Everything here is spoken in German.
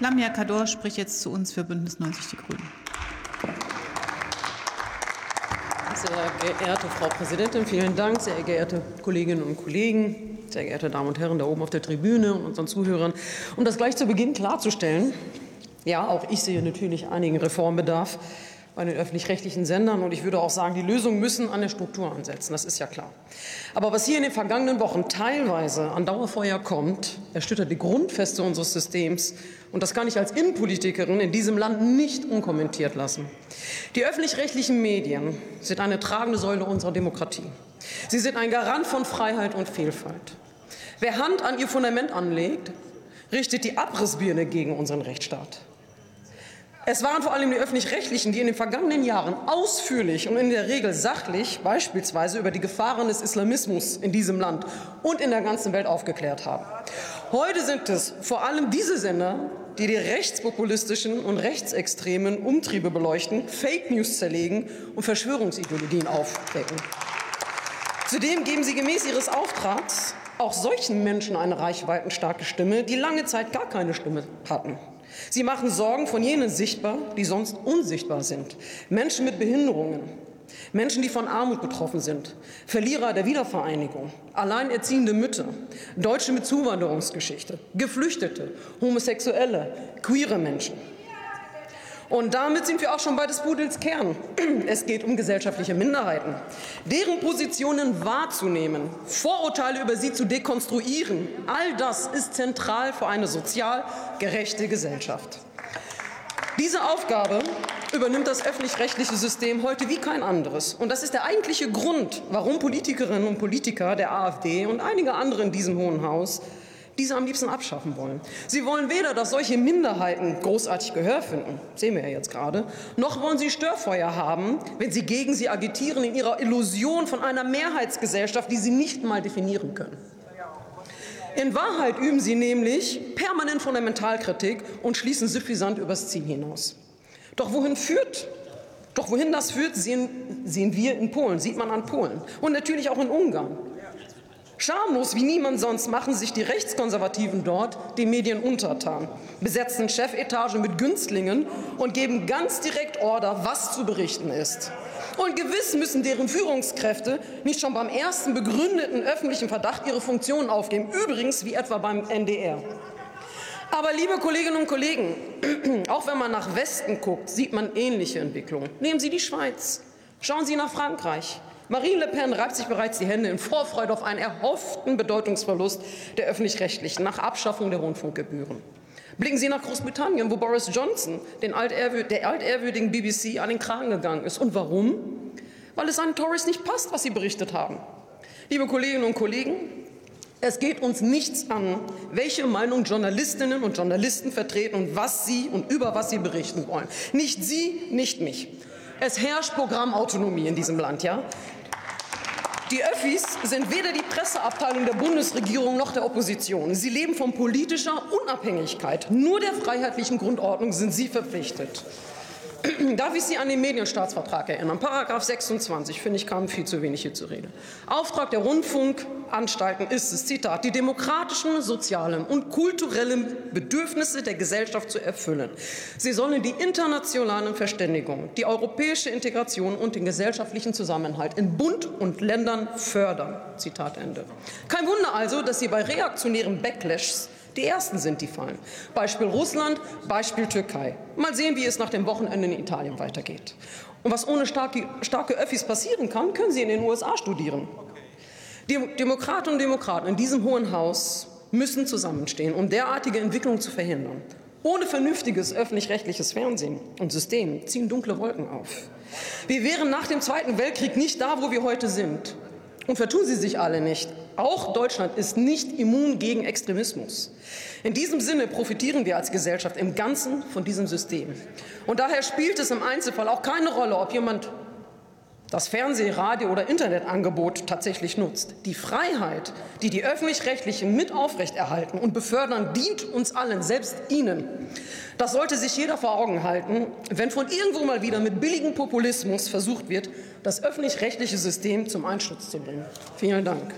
Lamia Kador spricht jetzt zu uns für Bündnis 90 Die Grünen. Sehr geehrte Frau Präsidentin, vielen Dank. Sehr geehrte Kolleginnen und Kollegen, sehr geehrte Damen und Herren da oben auf der Tribüne und unseren Zuhörern. Um das gleich zu Beginn klarzustellen, ja, auch ich sehe natürlich einigen Reformbedarf bei den öffentlich-rechtlichen Sendern. Und ich würde auch sagen, die Lösungen müssen an der Struktur ansetzen. Das ist ja klar. Aber was hier in den vergangenen Wochen teilweise an Dauerfeuer kommt, erschüttert die Grundfeste unseres Systems. Und das kann ich als Innenpolitikerin in diesem Land nicht unkommentiert lassen. Die öffentlich-rechtlichen Medien sind eine tragende Säule unserer Demokratie. Sie sind ein Garant von Freiheit und Vielfalt. Wer Hand an ihr Fundament anlegt, richtet die Abrissbirne gegen unseren Rechtsstaat. Es waren vor allem die öffentlich-rechtlichen, die in den vergangenen Jahren ausführlich und in der Regel sachlich beispielsweise über die Gefahren des Islamismus in diesem Land und in der ganzen Welt aufgeklärt haben. Heute sind es vor allem diese Sender, die die rechtspopulistischen und rechtsextremen Umtriebe beleuchten, Fake News zerlegen und Verschwörungsideologien aufdecken. Zudem geben sie gemäß ihres Auftrags auch solchen Menschen eine reichweitenstarke Stimme, die lange Zeit gar keine Stimme hatten. Sie machen Sorgen von jenen sichtbar, die sonst unsichtbar sind. Menschen mit Behinderungen, Menschen, die von Armut betroffen sind, Verlierer der Wiedervereinigung, alleinerziehende Mütter, Deutsche mit Zuwanderungsgeschichte, Geflüchtete, Homosexuelle, queere Menschen. Und damit sind wir auch schon bei des Pudels Kern. Es geht um gesellschaftliche Minderheiten. Deren Positionen wahrzunehmen, Vorurteile über sie zu dekonstruieren, all das ist zentral für eine sozial gerechte Gesellschaft. Diese Aufgabe übernimmt das öffentlich-rechtliche System heute wie kein anderes. Und das ist der eigentliche Grund, warum Politikerinnen und Politiker der AfD und einige andere in diesem Hohen Haus diese am liebsten abschaffen wollen. Sie wollen weder, dass solche Minderheiten großartig Gehör finden, sehen wir ja jetzt gerade, noch wollen sie Störfeuer haben, wenn sie gegen sie agitieren in ihrer Illusion von einer Mehrheitsgesellschaft, die sie nicht mal definieren können. In Wahrheit üben sie nämlich permanent Fundamentalkritik und schließen suffisant übers Ziel hinaus. Doch wohin führt doch wohin das führt, sehen, sehen wir in Polen, sieht man an Polen und natürlich auch in Ungarn. Schamlos wie niemand sonst machen sich die Rechtskonservativen dort den Medien untertan, besetzen Chefetage mit Günstlingen und geben ganz direkt Order, was zu berichten ist. Und gewiss müssen deren Führungskräfte nicht schon beim ersten begründeten öffentlichen Verdacht ihre Funktionen aufgeben, übrigens wie etwa beim NDR. Aber liebe Kolleginnen und Kollegen, auch wenn man nach Westen guckt, sieht man ähnliche Entwicklungen. Nehmen Sie die Schweiz, schauen Sie nach Frankreich. Marine Le Pen reibt sich bereits die Hände in Vorfreude auf einen erhofften Bedeutungsverlust der öffentlich-rechtlichen nach Abschaffung der Rundfunkgebühren. Blicken Sie nach Großbritannien, wo Boris Johnson den altehrwürd der altehrwürdigen BBC an den Kragen gegangen ist. Und warum? Weil es seinen Tories nicht passt, was sie berichtet haben. Liebe Kolleginnen und Kollegen, es geht uns nichts an, welche Meinung Journalistinnen und Journalisten vertreten und was sie und über was sie berichten wollen. Nicht Sie, nicht mich. Es herrscht Programmautonomie in diesem Land, ja? Die Öffis sind weder die Presseabteilung der Bundesregierung noch der Opposition. Sie leben von politischer Unabhängigkeit. Nur der freiheitlichen Grundordnung sind sie verpflichtet. Darf ich Sie an den Medienstaatsvertrag erinnern? Paragraph 26, finde ich, kam viel zu wenig hier zur Rede. Auftrag der Rundfunkanstalten ist es, Zitat, die demokratischen, sozialen und kulturellen Bedürfnisse der Gesellschaft zu erfüllen. Sie sollen die internationalen Verständigungen, die europäische Integration und den gesellschaftlichen Zusammenhalt in Bund und Ländern fördern. Zitat Ende. Kein Wunder also, dass Sie bei reaktionären Backlashs die ersten sind, die fallen. Beispiel Russland, Beispiel Türkei. Mal sehen, wie es nach dem Wochenende in Italien weitergeht. Und was ohne starke, starke Öffis passieren kann, können Sie in den USA studieren. Die Demokratinnen und Demokraten in diesem Hohen Haus müssen zusammenstehen, um derartige Entwicklungen zu verhindern. Ohne vernünftiges öffentlich-rechtliches Fernsehen und System ziehen dunkle Wolken auf. Wir wären nach dem Zweiten Weltkrieg nicht da, wo wir heute sind. Und vertun Sie sich alle nicht. Auch Deutschland ist nicht immun gegen Extremismus. In diesem Sinne profitieren wir als Gesellschaft im Ganzen von diesem System. Und daher spielt es im Einzelfall auch keine Rolle, ob jemand das Fernseh-, Radio- oder Internetangebot tatsächlich nutzt. Die Freiheit, die die öffentlich-rechtlichen mit aufrechterhalten und befördern, dient uns allen, selbst Ihnen. Das sollte sich jeder vor Augen halten, wenn von irgendwo mal wieder mit billigem Populismus versucht wird, das öffentlich-rechtliche System zum Einsturz zu bringen. Vielen Dank.